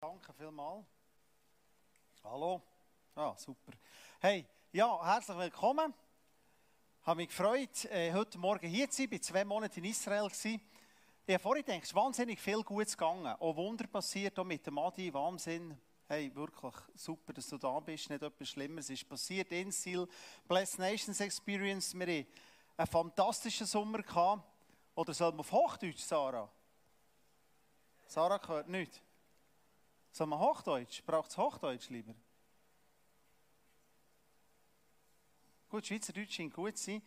Danke vielmals. Hallo. Ah, super. Hey, ja, herzlich willkommen. Ich habe mich gefreut, äh, heute Morgen hier zu sein. Ich war zwei Monate in Israel. Ich habe vorhin gedacht, es ist wahnsinnig viel Gutes gegangen. Auch Wunder passiert, auch mit dem Adi, Wahnsinn. Hey, wirklich super, dass du da bist. Nicht etwas Schlimmeres ist passiert. Insil, Blessed Nations Experience. Wir hatten einen fantastischen Sommer. Oder soll man auf Hochdeutsch, Sarah? Sarah gehört nicht. Soll man Hochdeutsch? Braucht es Hochdeutsch lieber? Gut, Schweizerdeutsch scheint gut zu sein.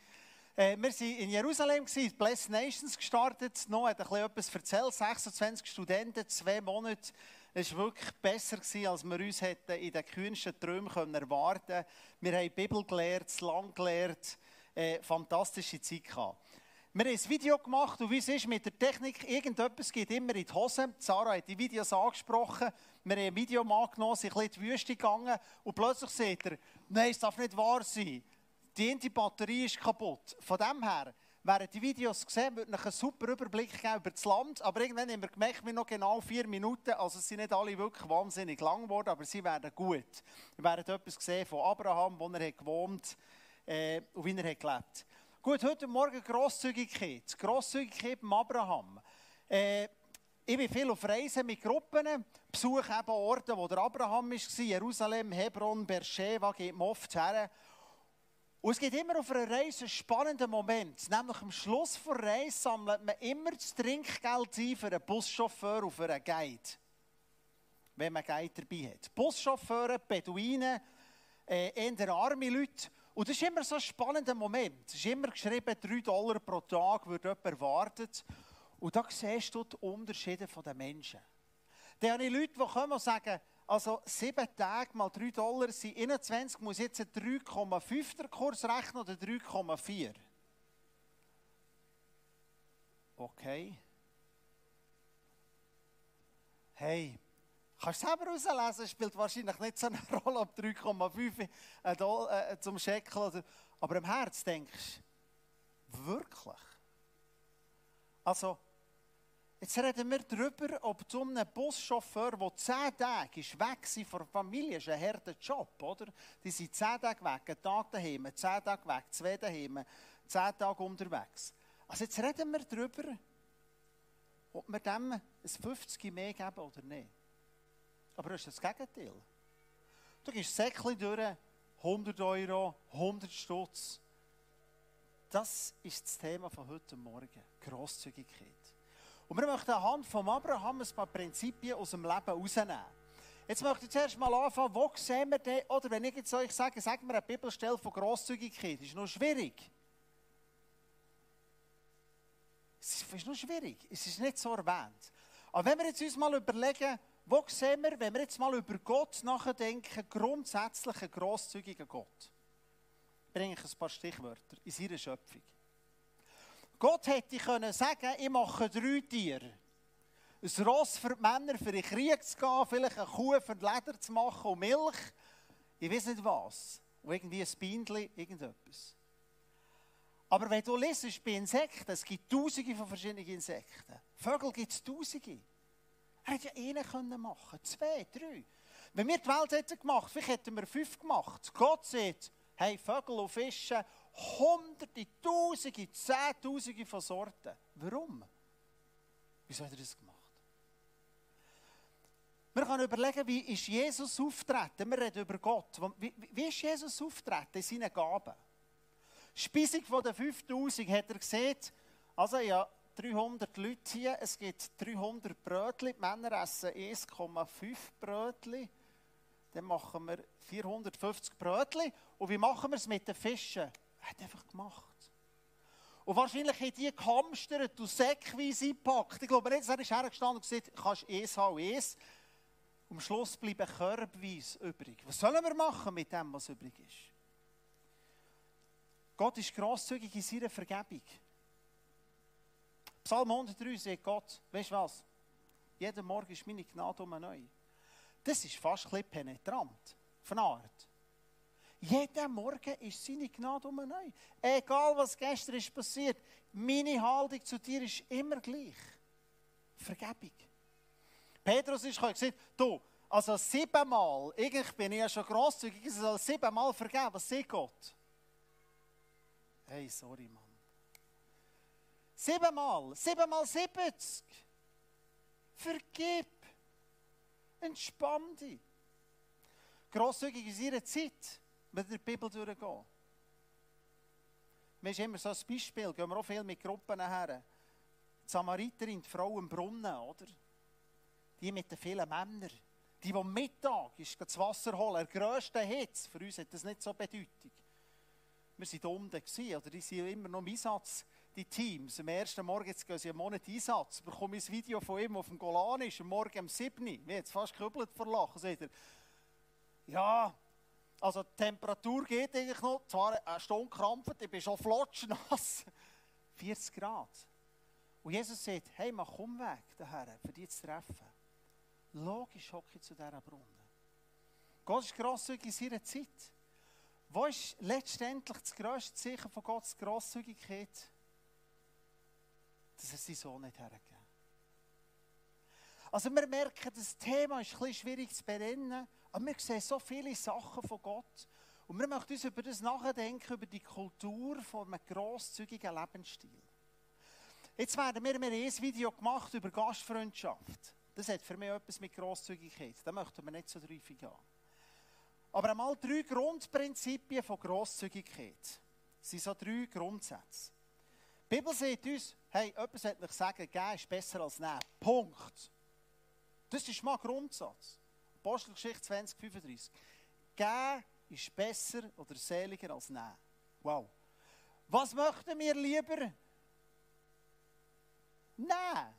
Äh, wir waren in Jerusalem, gewesen, Blessed Nations gestartet. Noch hat etwas erzählt. 26 Studenten, zwei Monate. Es war wirklich besser, gewesen, als wir uns hätten in den kühnsten Träumen erwarten können. Wir haben die Bibel gelernt, Land gelernt. Äh, fantastische Zeit gehabt. Wir haben ein Video gemacht und wie es ist mit der Technik, irgendetwas geht immer in die Hose. Sarah hat die Videos angesprochen. Wir haben ein Video angenommen, sind in die Wüste gegangen und plötzlich seht ihr, nein, es darf nicht wahr sein. Die eine Batterie ist kaputt. Von dem her, während die Videos gesehen, würde ich einen super Überblick geben über das Land. Aber irgendwann haben wir gemerkt, wir noch genau vier Minuten. Also sind nicht alle wirklich wahnsinnig lang geworden, aber sie werden gut. Wir werden etwas gesehen von Abraham, wo er gewohnt äh, und wie er hat gelebt Gut, heute Morgen Grosszügigkeit. Grosszügigkeit beim Abraham. Äh, ich bin viel auf Reisen mit Gruppen, besuche eben Orte, wo der Abraham war, Jerusalem, Hebron, Beersheba, geht man oft her. Und es gibt immer auf einer Reise einen spannenden Moment. Nämlich am Schluss der Reise sammelt man immer das Trinkgeld ein für einen Buschauffeur und für einen Guide. Wenn man einen Guide dabei hat. Buschauffeure, Beduinen, äh, eher arme Leute. Und das ist immer so ein spannender Moment. Es ist immer geschrieben, 3 Dollar pro Tag wird jemand erwartet. Und da siehst du die Unterschiede der Menschen. Da habe ich Leute, die kommen und sagen, also 7 Tage mal 3 Dollar sind 21, muss jetzt einen 3,5 Kurs rechnen oder 3,4? Okay. Hey, Kannst du selber herauslesen, spielt wahrscheinlich nicht so eine Rolle, ob 3,5 äh, zum Schecken oder. Aber im Herz denkst du, wirklich? Also, jetzt reden wir darüber, ob du einem Buschauffeur, der 10 Tage ist, weg ist von der Familie, ist ein harter Job, oder? Die sind 10 Tage weg, einen Tag daheim, 10 Tage weg, zwei daheim, 10 Tage unterwegs. Also jetzt reden wir darüber, ob wir dem ein 50 mehr geben oder nicht. Aber das ist das Gegenteil. Du gehst Säckchen durch, 100 Euro, 100 Stutz. Das ist das Thema von heute Morgen. Grosszügigkeit. Und wir möchten anhand von Abraham ein paar Prinzipien aus dem Leben herausnehmen. Jetzt möchte ich zuerst mal anfangen, wo sehen wir denn, oder wenn ich jetzt euch sage, sag mir eine Bibelstelle von Grosszügigkeit, ist noch schwierig. Es ist noch schwierig, es ist nicht so erwähnt. Aber wenn wir jetzt uns mal überlegen, wo sehen wir, wenn wir jetzt mal über Gott nachdenken, grundsätzlich einen grosszügigen Gott? Bringe ich ein paar Stichwörter in seiner Schöpfung. Gott hätte können sagen, ich mache drei Tiere. Ein Ross für die Männer, für den Krieg zu gehen, vielleicht eine Kuh für Leder zu machen und Milch. Ich weiß nicht was. Und irgendwie ein Bindchen, irgendetwas. Aber wenn du liest bei Insekten, es gibt tausende von verschiedenen Insekten. Vögel gibt es tausende. Er hätte ja einen können machen zwei, drei. Wenn wir die Welt hätten gemacht, vielleicht hätten wir fünf gemacht. Gott sagt, hey, Vögel und Fische, hunderte, tausende, zehntausende von Sorten. Warum? Wieso hat er das gemacht? Wir können überlegen, wie ist Jesus auftreten? Wir reden über Gott. Wie, wie ist Jesus auftreten in seinen Gaben? Speisung von den 5000 hat er gesehen, also ja, 300 Leute hier, es gibt 300 Brötchen, die Männer essen 1,5 Brötchen. Dann machen wir 450 Brötchen. Und wie machen wir es mit den Fischen? Er hat einfach gemacht. Und wahrscheinlich haben die gehamstert und säckweise eingepackt. Ich glaube nicht, er hergestanden und gesagt, kannst eins haben, eins. Am Schluss bleiben körbweise übrig. Was sollen wir machen mit dem, was übrig ist? Gott ist grosszügig in seiner Vergebung. Psalm 103 sagt Gott, weißt du was? Jeden Morgen ist meine Gnade um neu. Das ist fast ein penetrant, von Art. Jeden Morgen ist seine Gnade um neu. Egal was gestern ist passiert, meine Haltung zu dir ist immer gleich. Vergebung. Petrus ist gesagt, du, also siebenmal, eigentlich bin ich ja schon grosszügig, ich siebenmal vergeben, was sieht Gott? Hey, sorry, Mann. Siebenmal, siebenmal siebzig. Vergib. Entspann dich. Grosszügig in ihrer Zeit, mit der Bibel durchgehen. Wir haben immer so ein Beispiel, gehen wir auch viel mit Gruppen her. Die Samariterin, die Frau im Brunnen, oder? Die mit den vielen Männern. Die, die am Mittag ist, das Wasser holen, der grösste Hitze. Für uns hat das nicht so Bedeutung. Wir waren da unten, oder die sind immer noch im Einsatz, die Teams. Am ersten Morgen jetzt gehen sie einen Monat Einsatz. Bekomme ein Video von ihm auf dem Golan, ist am Morgen um 7 Uhr. Wir haben fast gekübelt vor Lachen. Sagt er, ja, also die Temperatur geht eigentlich noch, zwar eine Stunde krampft, ich bin schon flotschnass. 40 Grad. Und Jesus sagt, hey, mach Umweg daher, für dich zu treffen. Logisch hocke ich zu dieser Brunnen. Gott ist grosszügig in seiner Zeit. Wo ist letztendlich das grösste Zeichen von Gottes Grosszügigkeit? Dass er seinen Sohn nicht hergegeben Also wir merken, das Thema ist ein bisschen schwierig zu benennen, aber wir sehen so viele Sachen von Gott. Und wir möchten uns über das nachdenken, über die Kultur von einem grosszügigen Lebensstil. Jetzt werden wir, wir ein Video gemacht über Gastfreundschaft. Das hat für mich etwas mit Grosszügigkeit. Da möchten wir nicht so drauf gehen. Aber einmal drei Grundprinzipien von Grosszügigkeit. Das sind so drei Grundsätze. Die Bibel sagt uns, hey, etwas sollte nicht sagen, geben ist besser als nehmen. Punkt. Das ist mal ein Grundsatz. Apostelgeschichte 20, 35. Geben ist besser oder seliger als nehmen. Wow. Was möchten wir lieber? Nein.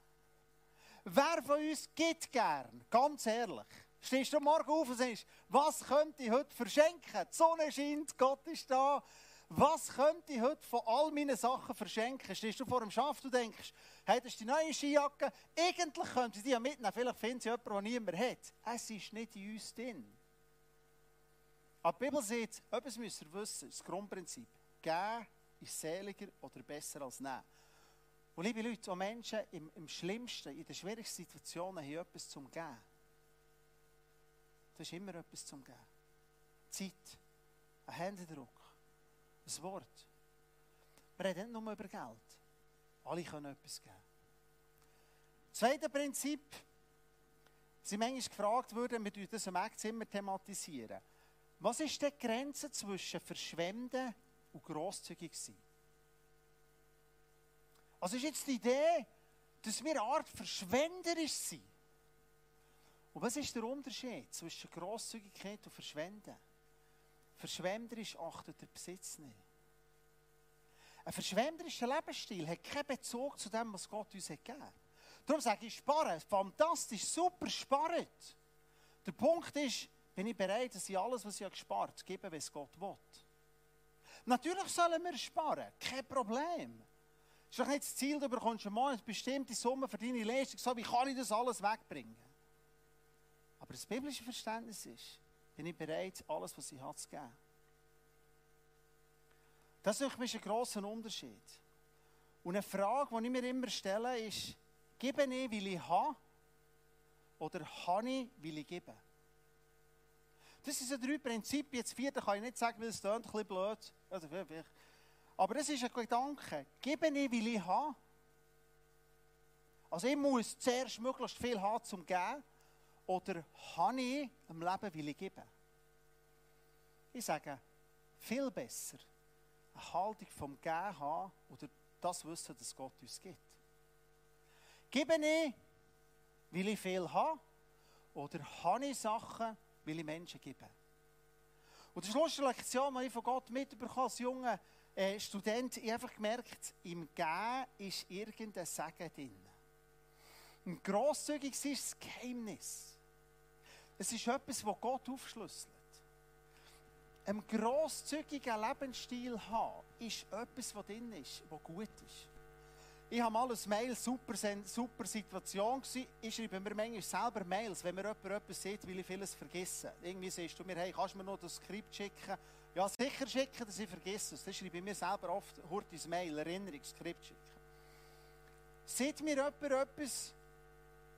Wer von uns gibt gern? Ganz ehrlich. Stehst du morgen auf und sagst, was könnte ich heute verschenken? Die Sonne scheint, Gott ist da. Was könnte ich heute von all meinen Sachen verschenken? Stehst du vor dem Schaft und denkst, hey, das ist die neue Skijacke. Eigentlich könnte ich die ja mitnehmen. Vielleicht finden sie jemanden, der niemand hat. Es ist nicht in uns drin. Aber die Bibel sagt, etwas müsst ihr wissen, das Grundprinzip. Geben ist seliger oder besser als nehmen. Und liebe Leute, auch Menschen im, im schlimmsten, in den schwierigsten Situationen haben etwas zum Geben. Das ist immer etwas zum Geben. Zeit, ein Händedruck, ein Wort. Wir reden nicht nur über Geld. Alle können etwas geben. Das zweite Prinzip, Sie manchmal gefragt worden, wir tun das im Eckzimmer thematisieren. Was ist die Grenze zwischen Verschwenden und grosszügig sein? Also ist jetzt die Idee, dass wir eine Art verschwenderisch sind. Und was ist der Unterschied zwischen Grosszügigkeit und Verschwenden? Verschwenderisch achtet der Besitz nicht. Ein verschwenderischer Lebensstil hat keinen Bezug zu dem, was Gott uns hat gegeben Darum sage ich, sparen. Fantastisch, super, sparen. Der Punkt ist, bin ich bereit, dass ich alles, was ich gespart habe, gebe, was Gott will. Natürlich sollen wir sparen, kein Problem. Es ist doch nicht das Ziel, du bekommst einen Monat bestimmte Summe für deine Leistung. So, wie kann ich das alles wegbringen? Aber das biblische Verständnis ist, bin ich bereit, alles, was ich habe, zu geben. Das ist ein grosser Unterschied. Und eine Frage, die ich mir immer stelle, ist, gebe ich, weil ich habe, oder habe ich, weil ich gebe? Das sind so drei Prinzipien. Jetzt vierte kann ich nicht sagen, weil es ein bisschen blöd. Also, aber das ist ein Gedanke. Gebe ich, weil ich habe. Also ich muss zuerst möglichst viel haben, zum geben. Oder habe ich im Leben, will ich geben? Ich sage, viel besser eine Haltung vom Geben haben oder das Wissen, dass Gott uns gibt. Gebe ich, will ich viel haben? Oder habe ich Sachen, will ich Menschen geben? Und die Schlusslektion, die ich von Gott mitbekomme als junger äh, Student, ich habe einfach gemerkt, im Geben ist irgendein Segen drin. Und grosszügig ist das Geheimnis. Es ist etwas, das Gott aufschlüsselt. Ein grosszügigen Lebensstil haben, ist etwas, was drin ist, was gut ist. Ich habe mal ein Mail, super, super Situation gewesen. Ich schreibe mir manchmal selber Mails, wenn mir jemand etwas sieht, will ich vieles vergessen. Irgendwie siehst du mir, hey, kannst du mir noch das Skript schicken? Ja, sicher schicken, dass ich vergesse es. Dann schreibe ich mir selber oft ein Mail, Erinnerungsskript schicken. Sieht mir jemand etwas,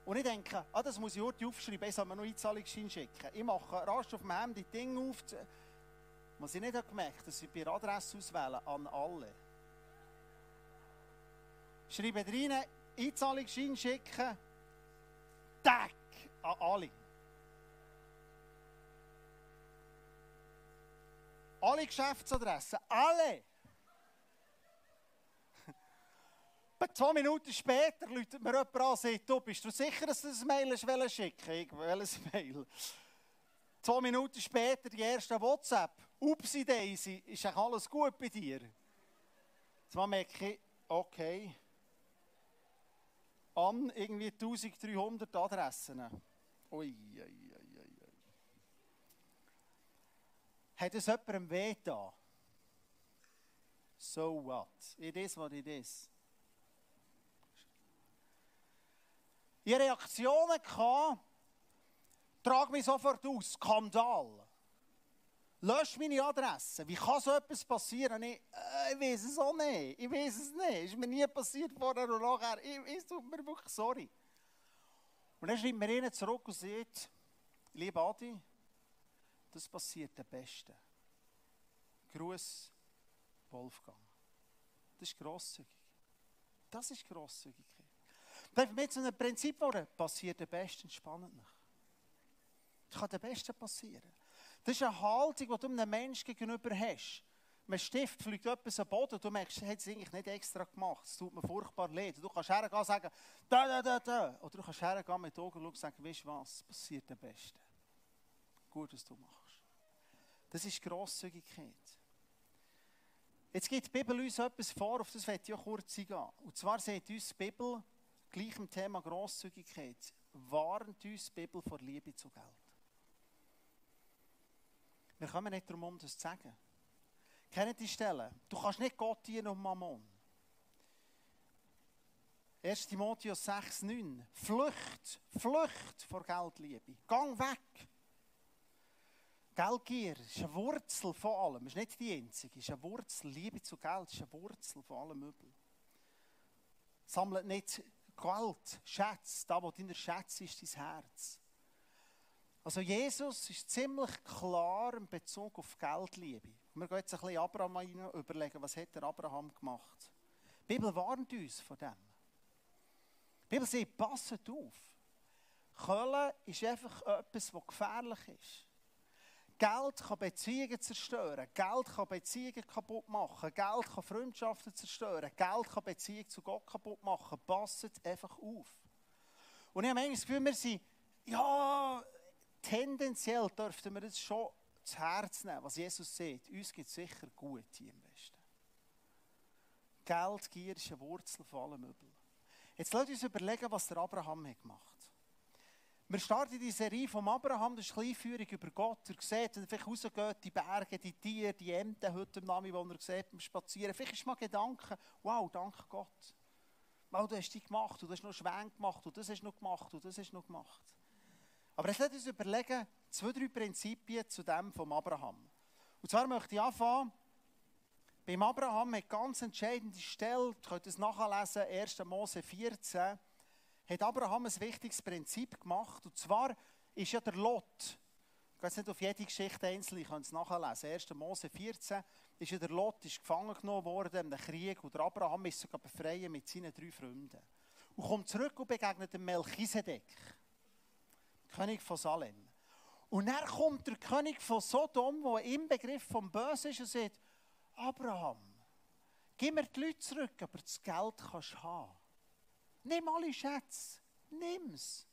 Und ich denke, ah, das muss ich heute aufschreiben, ich soll mir noch Einzahlungsschein schicken. Ich mache rasch auf dem Handy Ding auf. Was ich nicht habe gemerkt dass ich bei der Adresse auswählen an alle. Schreibe rein, Einzahlungsschein schicken. Tag an alle. Alle Geschäftsadressen, alle. Zwei Minuten später läutet mir jemand an und sagt, du, bist du sicher, dass du das Mail schicken Ich welches Mail? Zwei Minuten später die erste WhatsApp. Upsi Daisy, ist eigentlich alles gut bei dir? Jetzt merke ich, okay. An irgendwie 1300 Adressen. Ui, ui, ui, ui. Hat es jemandem weh da? So what? It is what it is. Ich Reaktionen gehabt, trage mich sofort aus, Skandal. Lösch meine Adresse. Wie kann so etwas passieren? Ich, äh, ich weiß es auch nicht. Ich weiß es nicht. Ist mir nie passiert vorher und nachher. Ich, es tut mir wirklich sorry. Und dann schreibt mir ihnen zurück und sagt, lieber Adi, das passiert der Beste. Gruß, Wolfgang. Das ist grosszügig. Das ist Grosszügigkeit. Darf mir zu einem Prinzip worden, passiert der Beste, entspannt nicht. Das kann der Beste passieren. Das ist eine Haltung, die du einem Menschen gegenüber hast. Ein Stift fliegt etwas am Boden und du merkst, er hat es eigentlich nicht extra gemacht. Es tut mir furchtbar leid. Du kannst hergehen und sagen, da, da, da, da. Oder du kannst hergehen mit Augen und sagen, weißt du was, passiert am besten. Gut, was du machst. Das ist Grosszügigkeit. Jetzt gibt die Bibel uns etwas vor, auf das werde ich auch kurz eingehen. Und zwar sagt uns die Bibel, gleich im Thema Grosszügigkeit, warnt uns die Bibel vor Liebe zu Geld. Wir kommen nicht darum, um das zu sagen. Kennt die Stelle? Du kannst nicht Gott dienen um Mammon. 1. Timotheus 6, 9. Flucht, Flucht vor Geldliebe. Gang weg. Geldgier ist eine Wurzel von allem. Ist nicht die einzige. Ist eine Wurzel. Liebe zu Geld ist eine Wurzel von allem Übel. Sammelt nicht Geld, Schätze. Da, wo deiner Schätze ist, dein Herz. Also Jesus ist ziemlich klar in Bezug auf Geldliebe. Wir gehen jetzt ein bisschen Abraham rein überlegen, was hat der Abraham gemacht. Die Bibel warnt uns von dem. Die Bibel sagt, passet auf. Köln ist einfach etwas, was gefährlich ist. Geld kann Beziehungen zerstören. Geld kann Beziehungen kaputt machen. Geld kann Freundschaften zerstören. Geld kann Beziehungen zu Gott kaputt machen. Passet einfach auf. Und ich habe manchmal das Gefühl, wir sind, ja, tendenziell dürften wir das schon zu Herz nehmen, was Jesus sagt. Uns gibt es sicher gut hier im Westen. Geldgier ist eine Wurzel von allem Übel. Jetzt lasst uns überlegen, was der Abraham hat gemacht wir starten die Serie vom Abraham, das ist eine Kleinführung über Gott. Ihr seht, wenn ihr rausgeht, die Berge, die Tiere, die Enten heute im Namen, die ihr seht beim Spazieren. Vielleicht ist mal Gedanken, wow, danke Gott. Weil du hast die gemacht, du hast noch Schwäne gemacht, und das hast noch gemacht, und das hast noch gemacht. Aber jetzt lasst uns überlegen, zwei, drei Prinzipien zu dem vom Abraham. Und zwar möchte ich anfangen, beim Abraham eine ganz entscheidende Stelle, ihr könnt es nachlesen, 1. Mose 14, hat Abraham ein wichtiges Prinzip gemacht. Und zwar ist ja der Lot, ich gehe jetzt nicht auf jede Geschichte einzeln, ich kann es nachlesen, 1. Mose 14, ist ja der Lot ist gefangen genommen worden einem Krieg und der Abraham ist sogar befreien mit seinen drei Freunden. Und kommt zurück und begegnet dem Melchisedek. König von Salem. Und dann kommt der König von Sodom, der im Begriff vom Bösen ist, und sagt, Abraham, gib mir die Leute zurück, aber das Geld kannst du haben. Nimm alle Schätze, nimm's.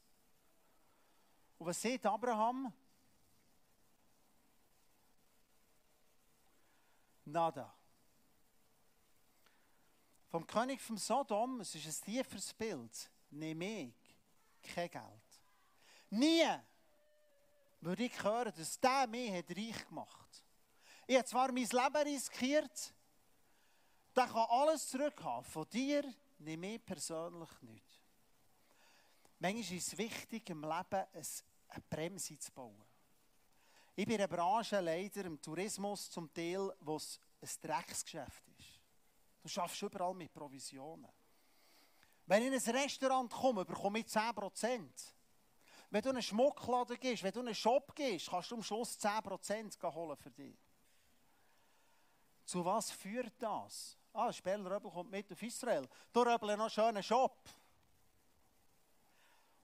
Und was sieht Abraham? Nada. Vom König von Sodom, es ist ein tieferes Bild, nehme ich kein Geld. Nie würde ich hören, dass der mich hat reich gemacht hat. Ich habe zwar mein Leben riskiert, der kann alles zurückhaben. Von dir nehme ich persönlich nicht. Manchmal ist es wichtig, im Leben eine Bremse zu bauen. Ich bin in einer Branche leider im Tourismus zum Teil, wo es ein Drecksgeschäft ist. Du schaffst überall mit Provisionen. Wenn ich in ein Restaurant komme, bekomme ich 10%. Wenn du in einen Schmuckladen gehst, wenn du in einen Shop gehst, kannst du am Schluss 10% holen für dich. Zu was führt das? Ah, Speller Röbel kommt mit auf Israel. Da Röbel noch einen schönen Shop.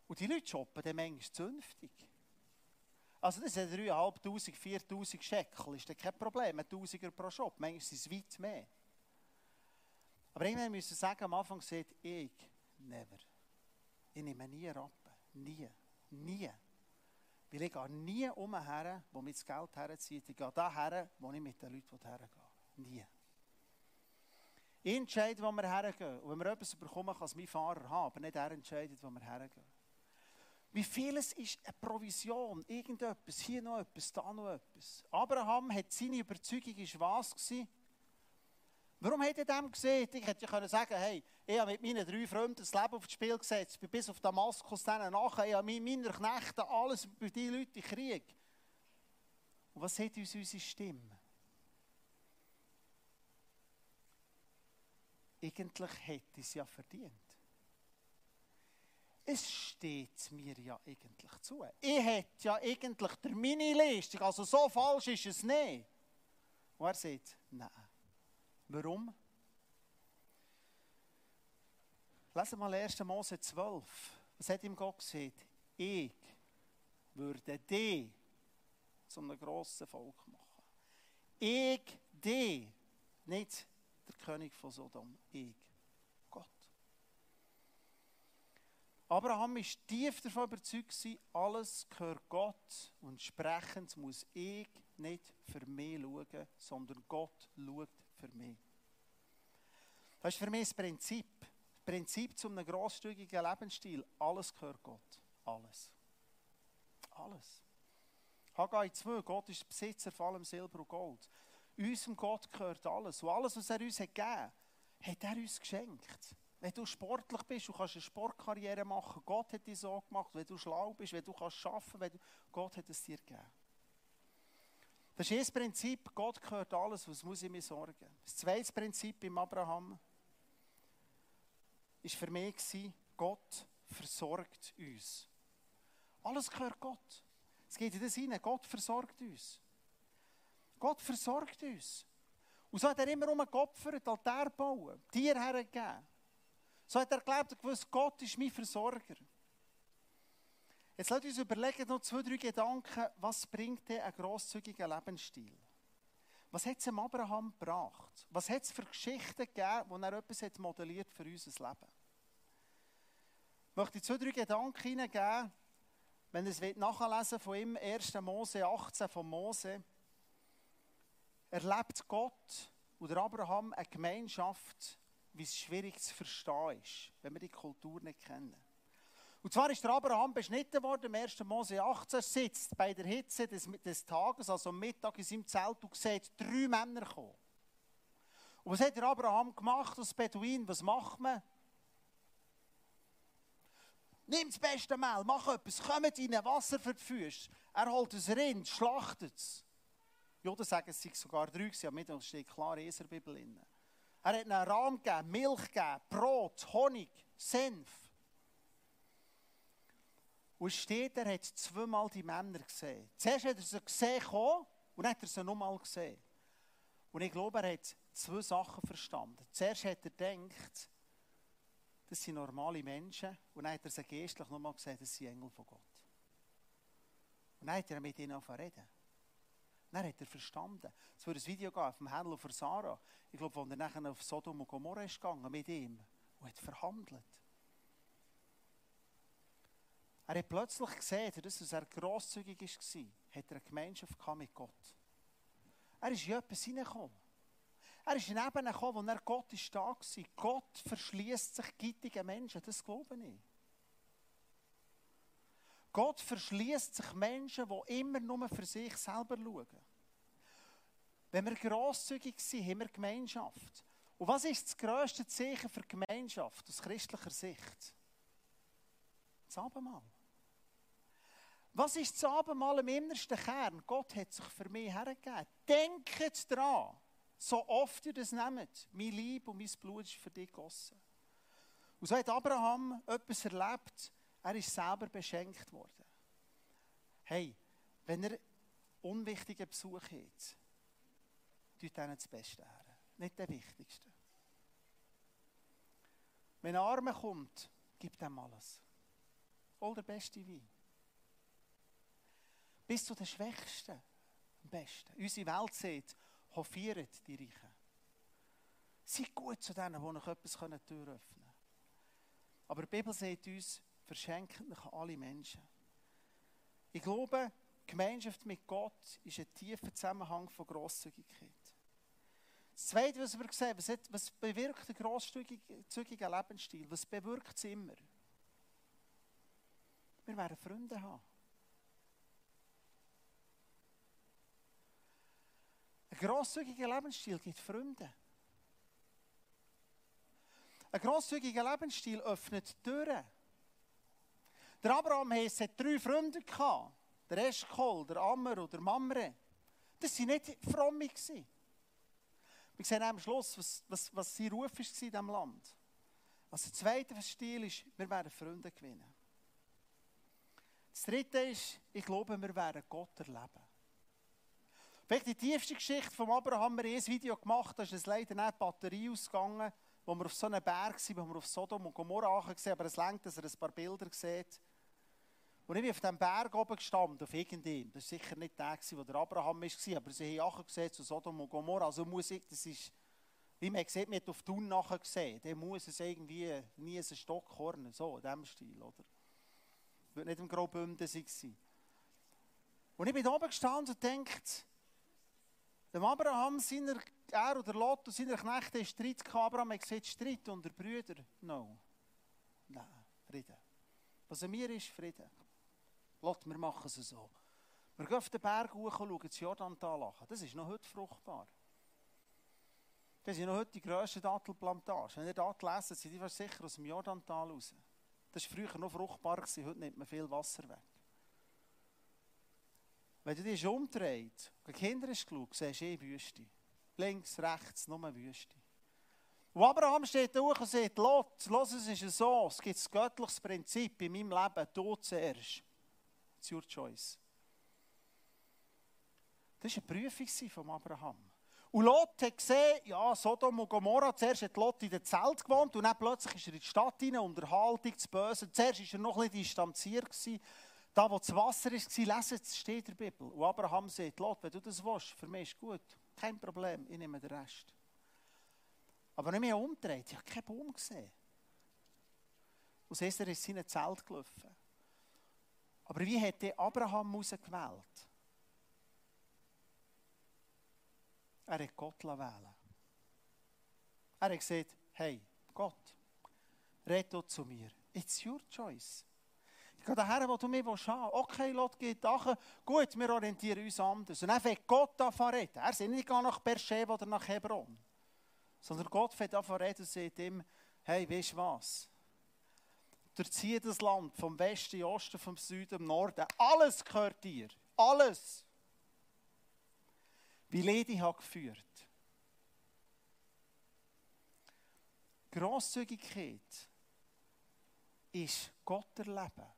Und die Leute shoppen dann manchmal zünftig. Also das sind 3'500, 4'000 Schekel, ist das kein Problem, ein Tausiger pro Shop. Manchmal sind es weit mehr. Aber irgendwann müssen wir sagen, am Anfang sagt ich, never. Ich nehme nie Rappen. Nie. Nie. Weil ich gehe nie umher, wo mir das Geld herzieht. Ich gehe daher, wo ich mit den Leuten hergehe. Nie. Ich entscheide, wo wir hergehen. Und wenn wir etwas bekommen, kann es mein Fahrer haben, aber nicht er entscheidet, wo wir hergehen. Wie vieles ist eine Provision, irgendetwas, hier noch etwas, da noch etwas. Abraham hat seine Überzeugung, ist was gewesen? Warum hat er dem gesehen? Ich hätte ja sagen hey, ich habe mit meinen drei Freunden das Leben aufs Spiel gesetzt, bin bis auf Damaskus dann nachher, ich habe mit meinen Knechten alles bei den Leuten in Krieg. Und was sagt uns unsere Stimme? Eigentlich hätte es ja verdient. Es steht mir ja eigentlich zu. Ich hätte ja eigentlich der Mini-Leistung, also so falsch ist es nicht. Und er sagt, nein. Warum? Lesen mal 1. Mose 12. Was hat ihm Gott gesagt? Ich würde dich zu einem grossen Volk machen. Ich, dich, nicht der König von Sodom, ich, Gott. Abraham war tief davon überzeugt, alles gehört Gott und entsprechend muss ich nicht für mich schauen, sondern Gott schaut für mich. Das ist für mich das Prinzip. Das Prinzip zu einem grosszügigen Lebensstil. Alles gehört Gott. Alles. Alles. Haggai 2, Gott ist Besitzer von allem Silber und Gold. Unserem Gott gehört alles. Und alles, was er uns hat gegeben hat, er uns geschenkt. Wenn du sportlich bist, du kannst eine Sportkarriere machen, Gott hat dich so gemacht. Wenn du schlau bist, wenn du kannst arbeiten, du, Gott hat es dir gegeben. Das ist das Prinzip, Gott gehört alles, was muss ich mir sorgen. Das zweite Prinzip im Abraham war für mich, Gott versorgt uns. Alles gehört Gott. Es geht in das hinein, Gott versorgt uns. Gott versorgt uns. Und so hat er immer um geopfert, Altar bauen, Tier hergegeben. So hat er geglaubt, Gott ist mein Versorger. Jetzt lasst uns überlegen, noch zwei, drei Gedanken, was bringt denn ein grosszügiger Lebensstil? Was hat es dem Abraham gebracht? Was hat es für Geschichten gegeben, wo er etwas hat modelliert für unser Leben? Ich möchte zwei, drei Gedanken hineingeben, wenn ihr es nachlesen von ihm, 1. Mose 18 von Mose. Erlebt Gott oder Abraham eine Gemeinschaft, wie es schwierig zu verstehen ist, wenn wir die Kultur nicht kennen. Und zwar ist der Abraham beschnitten worden, im 1. Mose 18, sitzt bei der Hitze des, des Tages, also am Mittag in seinem Zelt und sieht drei Männer kommen. Und was hat der Abraham gemacht als Beduin? Was macht man? Nimm das beste Mehl, mach etwas, kommt in Wasser für die Füße. Er holt ein Rind, schlachtet es. Juden sagen, es sind sogar drei, aber mit steht klar in der Bibel. Er hat einen Rahm gegeben, Milch gegeben, Brot, Honig, Senf. Und es steht, er hat zweimal die Männer gesehen. Zuerst hat er sie gesehen und dann hat er sie nochmal gesehen. Und ich glaube, er hat zwei Sachen verstanden. Zuerst hat er gedacht, das sind normale Menschen. Und dann hat er sie geistlich nochmal gesehen, das sind Engel von Gott. Und dann hat er mit ihnen angefangen reden. Dann hat er verstanden. Es wird ein Video geben vom Händler für Sarah. Ich glaube, wo er nachher auf Sodom und Gomorra ist gegangen mit ihm und hat verhandelt. Er hat plötzlich gesehen, dass er grosszügig war, hat er eine Gemeinschaft mit Gott. Er ist in etwas hineingekommen. Er ist in Ebene gekommen, wo er Gott ist da war. Gott verschließt sich gittigen Menschen, das glaube ich. Gott verschließt sich Menschen, die immer nur für sich selber schauen. Wenn wir grosszügig sind, haben wir Gemeinschaft. Und was ist das grösste Zeichen für Gemeinschaft aus christlicher Sicht? Das Abendmahl. Was ist das Abendmahl im innersten Kern? Gott hat sich für mich hergegeben. Denkt daran, so oft ihr das nehmt. Mein Lieb und mein Blut ist für dich gegossen. Und so hat Abraham etwas erlebt, er ist selber beschenkt worden. Hey, wenn er unwichtigen Besuch hat, tut ihnen das Beste her. Nicht der Wichtigste. Wenn ein Arme kommt, gibt ihm alles. All der beste Wein. Bis zu den Schwächsten am besten. Unsere Welt sieht, hofiert die Reichen. Seid gut zu denen, die noch etwas öffnen können. Aber die Bibel sagt uns, verschenkt euch alle Menschen. Ich glaube, Gemeinschaft mit Gott ist ein tiefer Zusammenhang von Grosszügigkeit. Das Zweite, was wir sehen, was, hat, was bewirkt ein grosszügiger Lebensstil? Was bewirkt es immer? Wir werden Freunde haben. Ein grosszügiger Lebensstil gibt Freunde. Ein grosszügiger Lebensstil öffnet Türen. Der Abraham hatte drei Freunde. Der Eschkol, der Ammer und der Mamre. Das waren nicht fromme. Wir sehen am Schluss, was, was, was sein Ruf war in diesem Land. Also der zweite Stil ist, wir werden Freunde gewinnen. Das dritte ist, ich glaube, wir werden Gott erleben. Vielleicht die tiefste Geschichte von Abraham haben wir ein Video gemacht, da ist es leider nicht die Batterie ausgegangen, wo wir auf so einem Berg sind, wo wir auf Sodom und Gomorra gesehen aber es längt, dass er ein paar Bilder sieht. Und ich bin auf diesem Berg oben gestanden, auf irgendeinem. Das war sicher nicht der, wo der Abraham war, aber sie haben gesehen zu Sodom und Gomorra. Also muss ich, das ist, wie man sieht, man hat auf Thun nachher gesehen, dann muss es irgendwie nie ein Stockhorn, so in diesem Stil, oder? wird nicht im Graubünden sein. Und ich bin oben gestanden und denkt, dem Abraham, seiner, er oder Lot und seiner Knechte Streit gehabt. Abraham hat gesagt, Streit unter Brüdern. No. Nein, Frieden. Was an mir ist, Frieden. Lot, wir machen es so. Wir gehen auf den Berg hoch und schauen das Jordantal an. Das ist noch heute fruchtbar. Das sind noch heute die grössten Dattelplantagen. Wenn ihr das lesen, sind die sicher aus dem Jordantal raus. Das war früher noch fruchtbar, heute nimmt man viel Wasser weg. Wenn du dich umdrehst, und Kinder hast geschaut, siehst du eh Wüste. Links, rechts, nur Wüste. Und Abraham steht da und sagt, Lot, es ist so, es gibt ein göttliches Prinzip in meinem Leben, du zuerst. It's your choice. Das war eine Prüfung von Abraham. Und Lot hat gesehen, ja, Sodom und Gomorra, zuerst hat Lot in den Zelt gewohnt und dann plötzlich ist er in die Stadt hinein, Unterhaltung, das Böse. Zuerst war er noch ein bisschen distanziert. Da, wo das Wasser war, lesen, es steht in der Bibel. Und Abraham sagt, Lot, wenn du das willst, für mich ist gut. Kein Problem, ich nehme den Rest. Aber wenn ich mich umdreht, ich habe keinen Baum gesehen. Und so ist in sein Zelt gelaufen. Aber wie hat Abraham ausgewählt? Er hat Gott wählen Er hat gesagt, hey, Gott, red zu mir. It's your choice. Ich gehe daher, wo du mich haben willst. Okay, Lot geht dahin. Gut, wir orientieren uns anders. Und dann fängt Gott an zu reden. Er sagt nicht nach Beersheba oder nach Hebron. Sondern Gott fängt an zu reden und sagt ihm, hey, weißt du was? Durchziehe das Land vom Westen, Osten, vom Süden, Norden. Alles gehört dir. Alles. Wie Lady hat geführt. Grosszügigkeit ist Gott erleben.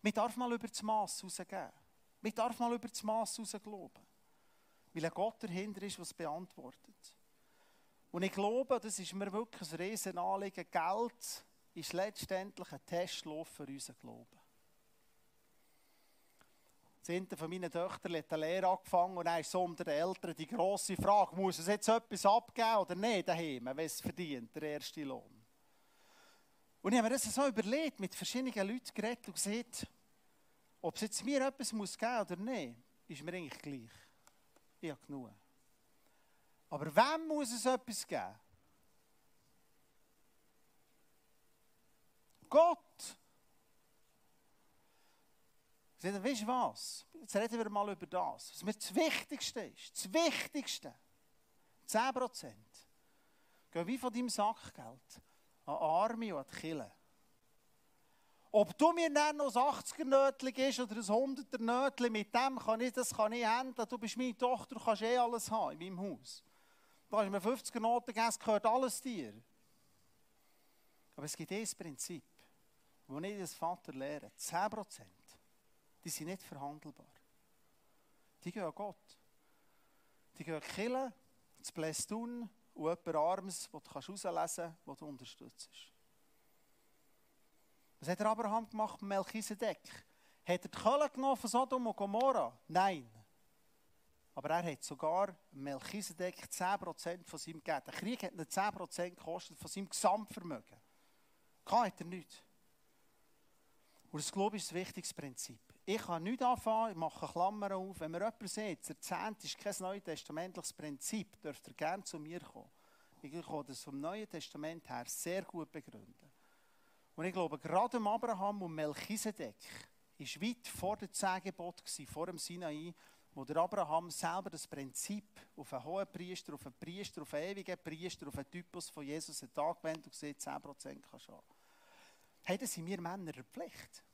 Man darf mal über das Maß rausgeben. Man darf mal über das Maß raus glauben. Weil ein Gott dahinter ist, was beantwortet. Und ich glaube, das ist mir wirklich ein riesen Anliegen. Geld ist letztendlich ein Testlauf für unseren Glauben. Eine von meinen Töchtern hat eine Lehre angefangen und dann ist so unter den Eltern die grosse Frage, muss es jetzt etwas abgeben oder nicht daheim, wenn es verdient, der erste Lohn. Und ich habe mir das so überlegt, mit verschiedenen Leuten geredet und gesagt, ob es jetzt mir etwas muss geben oder nicht, ist mir eigentlich gleich. Ich habe genug. Aber wem muss es etwas geben? Gott. Weißt du was? Jetzt reden wir mal über das. Was mir das Wichtigste ist. Das Wichtigste. 10 Prozent. Gehen wie von deinem Sackgeld an Arme und an die. Ob du mir dann noch ein 80er-Nötchen gibst oder ein 100er-Nötchen, mit dem kann ich, das kann ich handeln. Du bist meine Tochter, du kannst eh alles haben in meinem Haus. Du hast mir 50er Noten gegeben, gehört alles dir. Aber es gibt ein Prinzip, das ich als Vater lehre. 10%, die sind nicht verhandelbar. Die gehen an Gott. Die gehen killen, das Blästun und jemand Armes, das du herauslesen kannst, das du unterstützt. Was hat Abraham gemacht mit Melchisedek? Hat er die Kölle genommen von Sodom und Gomorra? Nein. Aber er hat sogar Melchisedek 10% von seinem gegeben. Der Krieg hat ihn 10% gekostet von seinem Gesamtvermögen. Kann er nicht. Und das Glaube ist ein wichtiges Prinzip. Ich kann nichts anfangen, ich mache Klammern auf. Wenn mir jemand sagt, der Zehnt ist kein neutestamentliches Prinzip, dürft ihr gerne zu mir kommen. Ich kann das vom Neuen Testament her sehr gut begründen. Und ich glaube, gerade Abraham und Melchisedek war weit vor dem Zehngebot, vor dem Sinai, wo der Abraham selber das Prinzip auf einen hohen Priester, auf einen Priester, auf einen ewigen Priester, auf einen Typus von Jesus einen Tag gewendet und gesagt, 10% kannst du haben. Hey, das sind wir Männer der Pflicht.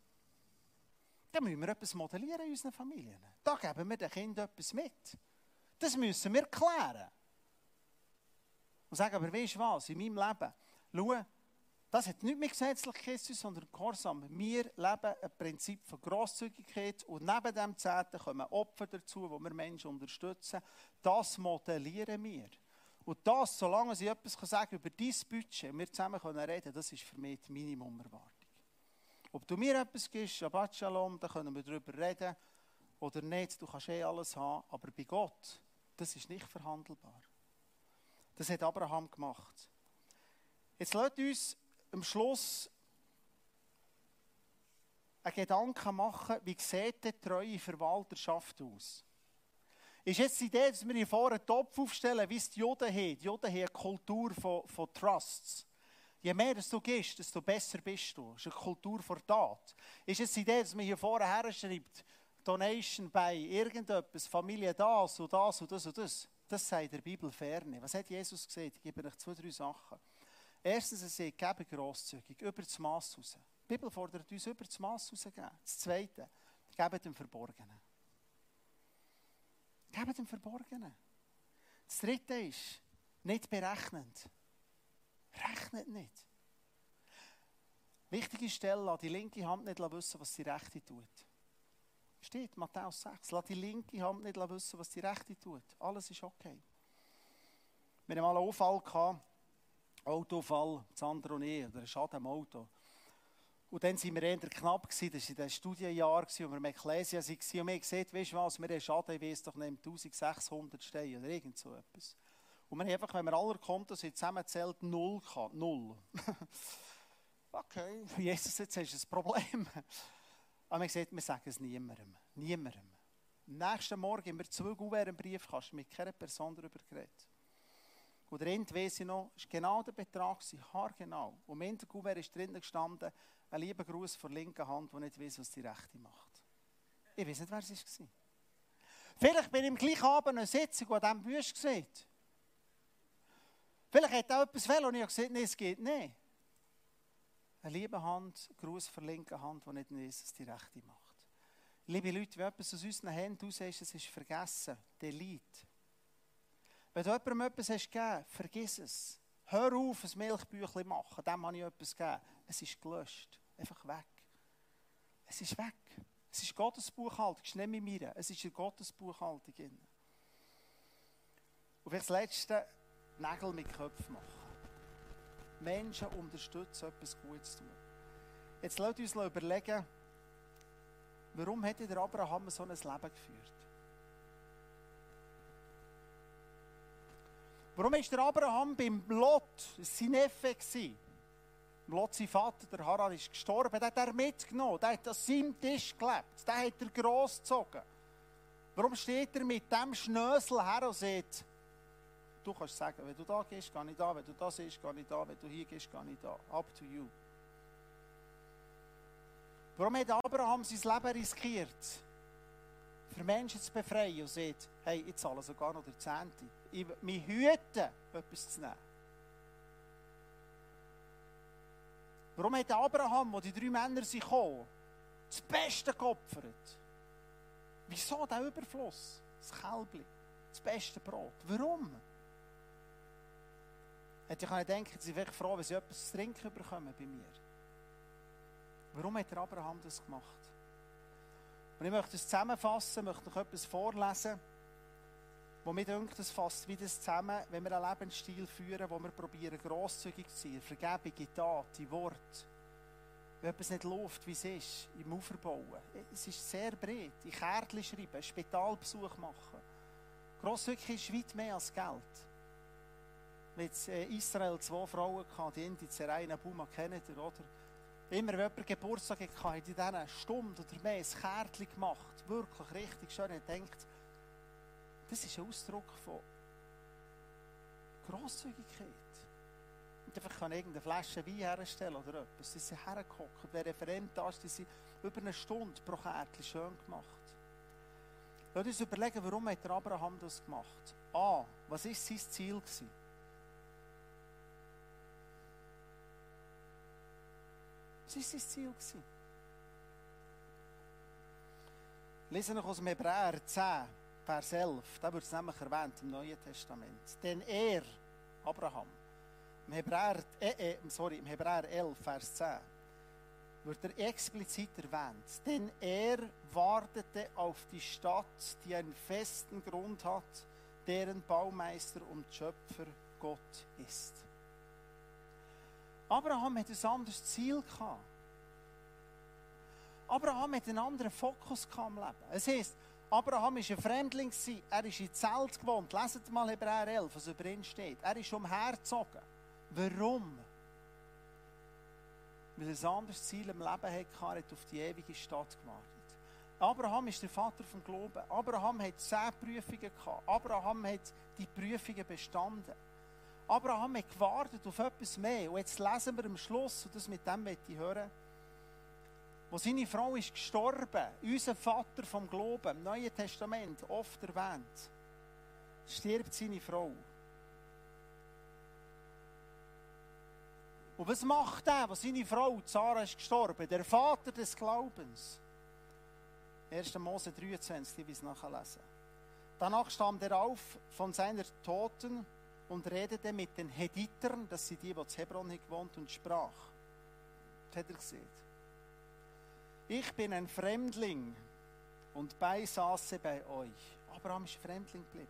Da müssen wir etwas modellieren in unseren Familien. Da geben wir den Kindern etwas mit. Das müssen wir klären. Und sagen, aber weißt du was, in meinem Leben, schau, das hat nicht mit Gesetzlichkeit zu sondern Gehorsam. Wir leben ein Prinzip von Grosszügigkeit und neben dem Zehnten kommen Opfer dazu, wo wir Menschen unterstützen. Das modellieren wir. Und das, solange ich etwas sagen kann über dein Budget und wir zusammen reden können, das ist für mich die Minimumerwartung. Ob du mir etwas gibst, Shabbat Shalom, dann können wir darüber reden oder nicht. Du kannst eh alles haben, aber bei Gott, das ist nicht verhandelbar. Das hat Abraham gemacht. Jetzt lasst uns am Schluss einen Gedanken machen, wie sieht die treue Verwalterschaft aus? Ist jetzt die Idee, dass wir hier vorne einen Topf aufstellen, wie es die Juden haben. Die Juden haben eine Kultur von, von Trusts. Je mehr du gibst, desto besser bist du. Das ist eine Kultur von Tat. Ist jetzt die Idee, dass man hier vorne her schreibt, Donation bei irgendetwas, Familie das und das und das und das. Das sagt der Bibel ferne. Was hat Jesus gesagt? Ich gebe euch zwei, drei Sachen. Erstens, er sagt, gebe grosszügig, über das Maß raus. Die Bibel fordert uns, über das Maß rauszugeben. Das Zweite, gebe dem Verborgenen. Gebe dem Verborgenen. Das Dritte ist, nicht berechnend. Rechnet nicht. Wichtige Stelle, lass die linke Hand nicht wissen, was die rechte tut. Steht, Matthäus 6. Lass die linke Hand nicht wissen, was die rechte tut. Alles ist okay. Wir hatten mal einen Unfall Autofall, Sandra und ich, oder ein Schaden am Auto. Und dann waren wir eher knapp, gewesen. das war in dem Studienjahr, wo wir in Ecclesia waren. Und wir haben gesehen, weißt du was, wir haben Schaden, ich weiss doch nicht, 1600 Steine oder irgend so etwas. Und wir haben einfach, wenn wir alle Konten sind, zusammenzählt, null gehabt. Null. okay, Jesus, jetzt hast du ein Problem. Aber wir haben gesagt, wir sagen es niemandem. Niemandem. Am nächsten Morgen haben wir zwei kannst du mit keiner Person darüber reden. Und der ich noch, ist genau der Betrag, haargenau. Und im Interkuvert ist drinnen gestanden, ein lieber Gruß von der linken Hand, der nicht weiß, was die rechte macht. Ich weiß nicht, wer es war. Vielleicht bin ich im gleichen Abend eine Sitzung, wo diesem Büsch gesehen Vielleicht hat er etwas fehlen und ich habe gesagt, nein, es geht nicht. Eine liebe Hand, ein Gruß von der linken Hand, die nicht weiß, was die rechte macht. Liebe Leute, wenn etwas aus unseren Händen raus ist, es ist vergessen, Delete. Wenn du jemandem etwas hast gegeben, vergiss es. Hör auf, ein Milchbüchlein machen. Dem habe ich etwas gegeben. Es ist gelöscht. Einfach weg. Es ist weg. Es ist Gottes Buchhaltung. Es ist nicht mehr mir. Es ist in Gottes Buchhaltung. Und vielleicht das letzte, Nägel mit Köpfen machen. Menschen unterstützen, etwas Gutes zu tun. Jetzt lasst uns überlegen, warum hätte der Abraham so ein Leben geführt? Warum ist der Abraham beim Lot sein Neffe gewesen? Lot, sein Vater, der Haran, ist gestorben. Der hat er mitgenommen. Der hat an seinem Tisch gelebt. Der hat er großgezogen. Warum steht er mit dem Schnösel her und sagt, du kannst sagen, wenn du da gehst, gehe ich da. Wenn du da siehst, gehe ich da. Wenn du hier gehst, gehe ich da. Up to you. Warum hat Abraham sein Leben riskiert? Für Menschen zu befreien und sagt, hey, ich zahle sogar noch der Zehnte ich mich hüten, etwas zu nehmen. Warum hat Abraham, wo die drei Männer sind gekommen, das Beste geopfert? Wieso der Überfluss? Das Kälbli, das beste Brot. Warum? Hätte ich denken, sie wären froh, wenn sie etwas zu trinken bekommen bei mir. Warum hat Abraham das gemacht? Und ich möchte es zusammenfassen, möchte noch etwas vorlesen, wo mir denkt, das fasst wieder zusammen, wenn wir einen Lebensstil führen, wo wir probieren, grosszügig zu sein, Vergebung in Tat, in Wort. Wenn etwas nicht läuft, wie es ist, im Aufbauen. Es ist sehr breit. In Kärtchen schreiben, Spitalbesuch machen. Grosszügig ist weit mehr als Geld. Wenn in Israel zwei Frauen hatten, die Indi Zeraina Buma kennt ihr, oder? Immer wenn jemand Geburtstag hatte, hat in dieser Stunde oder mehr ein Kärtchen gemacht. Wirklich richtig schön. Ich denkt, das ist ein Ausdruck von Grosszügigkeit. Und einfach kann irgendeine Flasche Wein herstellen oder etwas. Sie sind hergekommen. Wer Referent da ist, die sind über eine Stunde pro Kärtchen schön gemacht. Lass uns überlegen, warum hat Abraham das gemacht? A. Was war sein Ziel? Gewesen? Was war sein Ziel? Gewesen? Lesen wir aus dem Hebräer 10, Vers 11. Da wird es nämlich erwähnt im Neuen Testament. Denn er, Abraham, im Hebräer, äh, äh, sorry, im Hebräer 11, Vers 10, wird er explizit erwähnt. Denn er wartete auf die Stadt, die einen festen Grund hat, deren Baumeister und Schöpfer Gott ist. Abraham hat ein anderes Ziel gehabt. Abraham hat einen anderen Fokus im Leben. Es heisst, Abraham war ein Fremdling, er ist in Zelt gewohnt. Leset mal Hebräer 11, was über ihn steht. Er ist umhergezogen. Warum? Weil er ein anderes Ziel im Leben hatte, er hat auf die ewige Stadt gewartet. Abraham ist der Vater vom Glauben. Abraham hat zehn Prüfungen gehabt. Abraham hat die Prüfungen bestanden. Abraham hat gewartet auf etwas mehr. Und jetzt lesen wir am Schluss, und das mit dem möchte ich hören, wo seine Frau ist gestorben, unser Vater vom Glauben, im Neuen Testament oft erwähnt, stirbt seine Frau. Und was macht er, wo seine Frau, Zara, ist gestorben? Der Vater des Glaubens. 1. Mose 23, die wir es nachlesen. Danach stammt er auf von seiner Toten und redete mit den Heditern, das sind die, die zu Hebron gewohnt und sprach. Das hat er gesehen. Ich bin ein Fremdling und beisaße bei euch. Abraham ist Fremdling geblieben.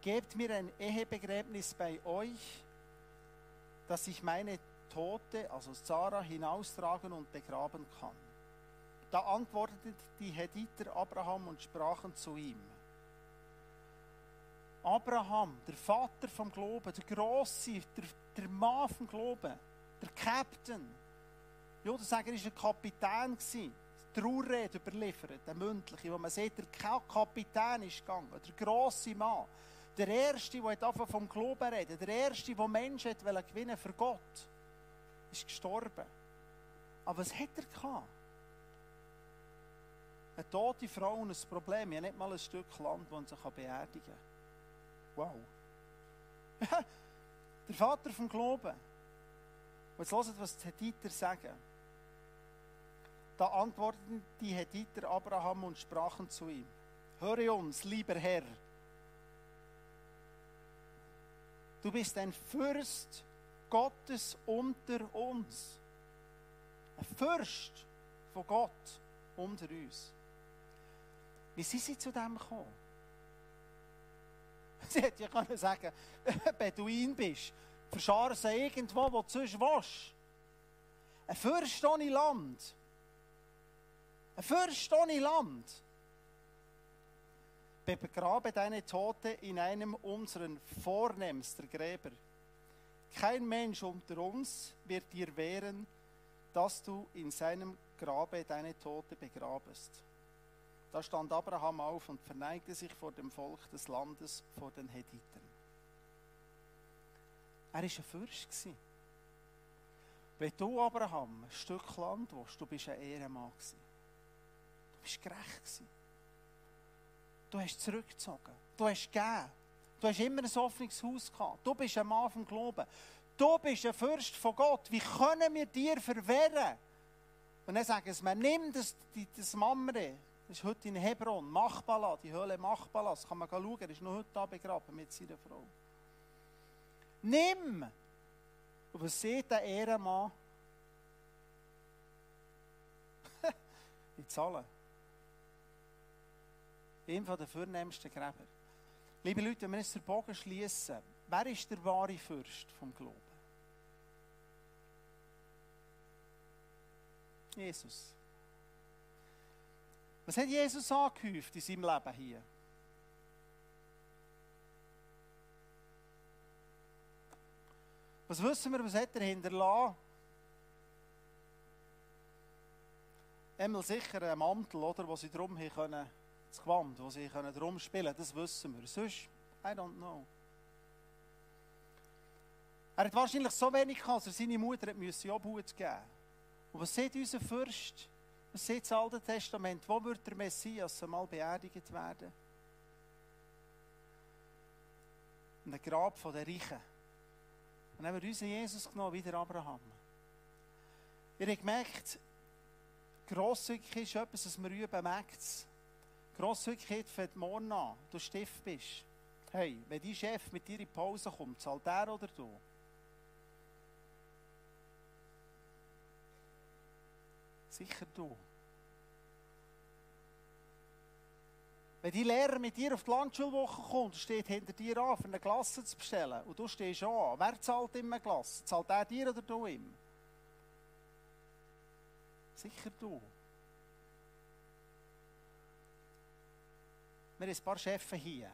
Gebt mir ein Ehebegräbnis bei euch, dass ich meine Tote, also Sarah, hinaustragen und begraben kann. Da antworteten die Hediter Abraham und sprachen zu ihm. Abraham, der Vater vom Glauben, der Grosse, der, der Mann vom Glauben, der Captain. Ja, das sagen, er war ein Kapitän. Die Trauerrede überliefert, der mündliche, wo man sieht, der Kapitän ist gegangen, der grosse Mann. Der Erste, der vom Glauben reden der Erste, der Menschen gewinnen für Gott, ist gestorben. Aber was hat er gehabt? Eine tote Frau und ein Problem. Ich habe nicht mal ein Stück Land, das sich beerdigen kann. Wow. der Vater vom Glauben. Und jetzt hört, was die Hediter sagen. Da antworteten die Hediter Abraham und sprachen zu ihm: Höre uns, lieber Herr. Du bist ein Fürst Gottes unter uns. Ein Fürst von Gott unter uns. Wie sind sie zu dem gekommen? Sie hätte ja können sagen, Beduin bist, verscharen sie irgendwo, wo du sonst willst. Ein Fürst ohne Land. Ein Fürst ohne Land. Begrabe deine Tote in einem unserer vornehmsten Gräber. Kein Mensch unter uns wird dir wehren, dass du in seinem Grabe deine Tote begrabest. Da stand Abraham auf und verneigte sich vor dem Volk des Landes, vor den Hethitern. Er war ein Fürst. Wenn du, Abraham, ein Stück Land willst, du bist ein Ehrenmann. Du bist gerecht. Du hast zurückgezogen. Du hast gegeben. Du hast immer ein offenes Haus gehabt. Du bist ein Mann vom Glauben. Du bist ein Fürst von Gott. Wie können wir dir verwehren? Und dann sagen sie mir, nimm das, das Mamre, das ist heute in Hebron, Machbala, die Höhle Machbala, das kann man schauen, er ist noch heute da begraben mit seiner Frau. Nimm! Und was sieht der Ehrenmann? ich zahle. Einer der vornehmsten Gräber. Liebe Leute, wenn wir jetzt den Bogen schließen, wer ist der wahre Fürst vom Glauben? Jesus. Was hat Jesus angehäuft in seinem Leben hier? Was wissen wir, was hat er hinterlassen? Einmal sicher ein Mantel, oder, wo sie drum können, das Gewand, wo sie können drum spielen, das wissen wir. Sonst, I don't know. Er hat wahrscheinlich so wenig gehabt, dass er seine Mutter hat müssen Obhut geben. Und was sieht unser Fürst? Was sieht das Alte Testament? Wo wird der Messias einmal beerdigt werden? In dem Grab der Reichen. Dann haben wir unseren Jesus genommen, wieder Abraham. Ihr habt gemerkt, Grosszügigkeit ist etwas, das wir üben, merkt es. Grosszügigkeit fängt morgen an, du Stift bist. Hey, wenn dein Chef mit dir in Pause kommt, zahlt er oder du? Sicher du. Wenn die Lehrer mit dir auf die Landschulwoche kommt, steht hinter dir an, für eine Klasse zu bestellen, und du stehst an, wer zahlt immer eine Klasse? Zahlt er dir oder du ihm? Sicher du. Wir haben ein paar Chefs hier.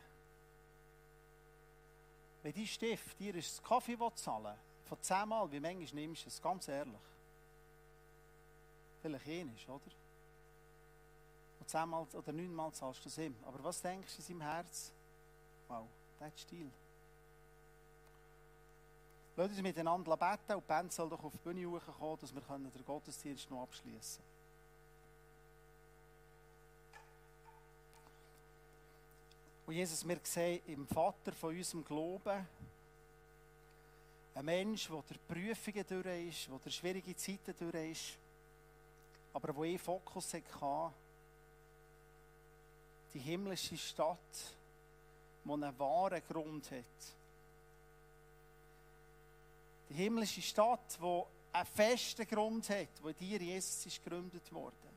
Wenn dein Stift dir ist Kaffee zahlen von zehnmal, wie manchmal nimmst du es? Ganz ehrlich. Vielleicht ähnlich, oder? zehnmal oder neunmal zahlst du es ihm. Aber was denkst du in seinem Herz? Wow, das ist Stil. Lass uns miteinander beten und die Band soll doch auf die Bühne kommen, dass wir den Gottesdienst noch abschließen können. Und Jesus, wir sehen im Vater von unserem Glauben ein Mensch, der durch Prüfungen durch ist, der durch schwierige Zeiten durch ist, aber wo einen Fokus hatte, die himmlische Stadt, die einen wahren Grund hat. Die himmlische Stadt, die einen festen Grund hat, wo dir Jesus ist gegründet worden.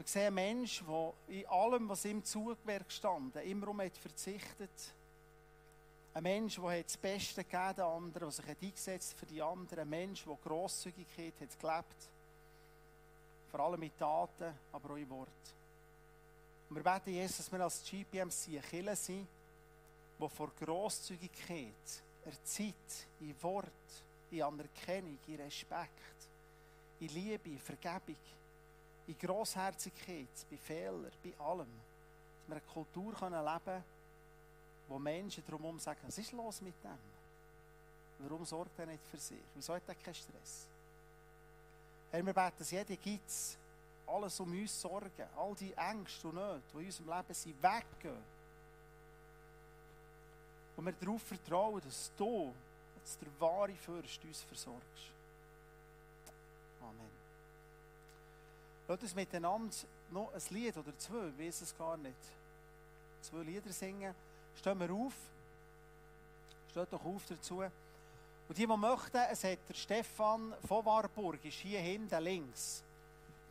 Wir sehen einen Menschen, der in allem, was ihm zugewirkt stand, immer um hat verzichtet. Ein Mensch, der das Beste gegeben den anderen, der sich eingesetzt für die anderen. Ein Mensch, der Grosszügigkeit hat gelebt. Vor allem mit Taten, aber auch in Worten. Und wir beten, Jesus, dass wir als GPMC eine Kirche sind, die vor Grosszügigkeit, in Zeit, in Wort, in Anerkennung, in Respekt, in Liebe, in Vergebung, in Grossherzigkeit, bei Fehlern, bei allem, dass wir eine Kultur können leben können, wo Menschen drumherum sagen, was ist los mit dem? Warum sorgt er nicht für sich? Wieso hat er keinen Stress? Herr, wir beten, dass jeder gibt alles um uns sorgen, all die Ängste und Nöte, die in unserem Leben sind, weggehen. Und wir darauf vertrauen, dass du als der wahre Fürst uns versorgst. Amen. Lass uns miteinander noch ein Lied oder zwei, ich weiß es gar nicht, zwei Lieder singen. Stehen wir auf. Steht doch auf dazu. Und die, die möchten, es hat der Stefan von Warburg, ist hier hinten links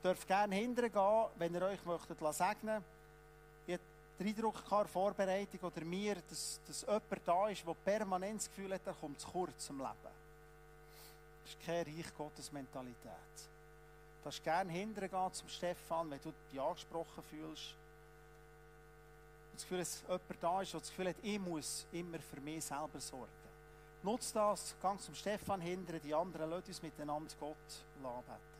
dürft gerne hinterher gehen, wenn ihr euch möchtet segnen Ich habe den Eindruck gehabt, Vorbereitung oder mir, dass, dass jemand da ist, der permanent das Gefühl hat, er kommt zu kurz im Leben. Das ist keine Reich Gottes Mentalität. Du darfst gerne hinterher zum Stefan, wenn du dich angesprochen fühlst. Und das Gefühl, dass jemand da ist, der das Gefühl hat, ich muss immer für mich selber sorgen. Nutzt das, geh zum Stefan hinterher, die anderen, lass uns miteinander Gott anbeten.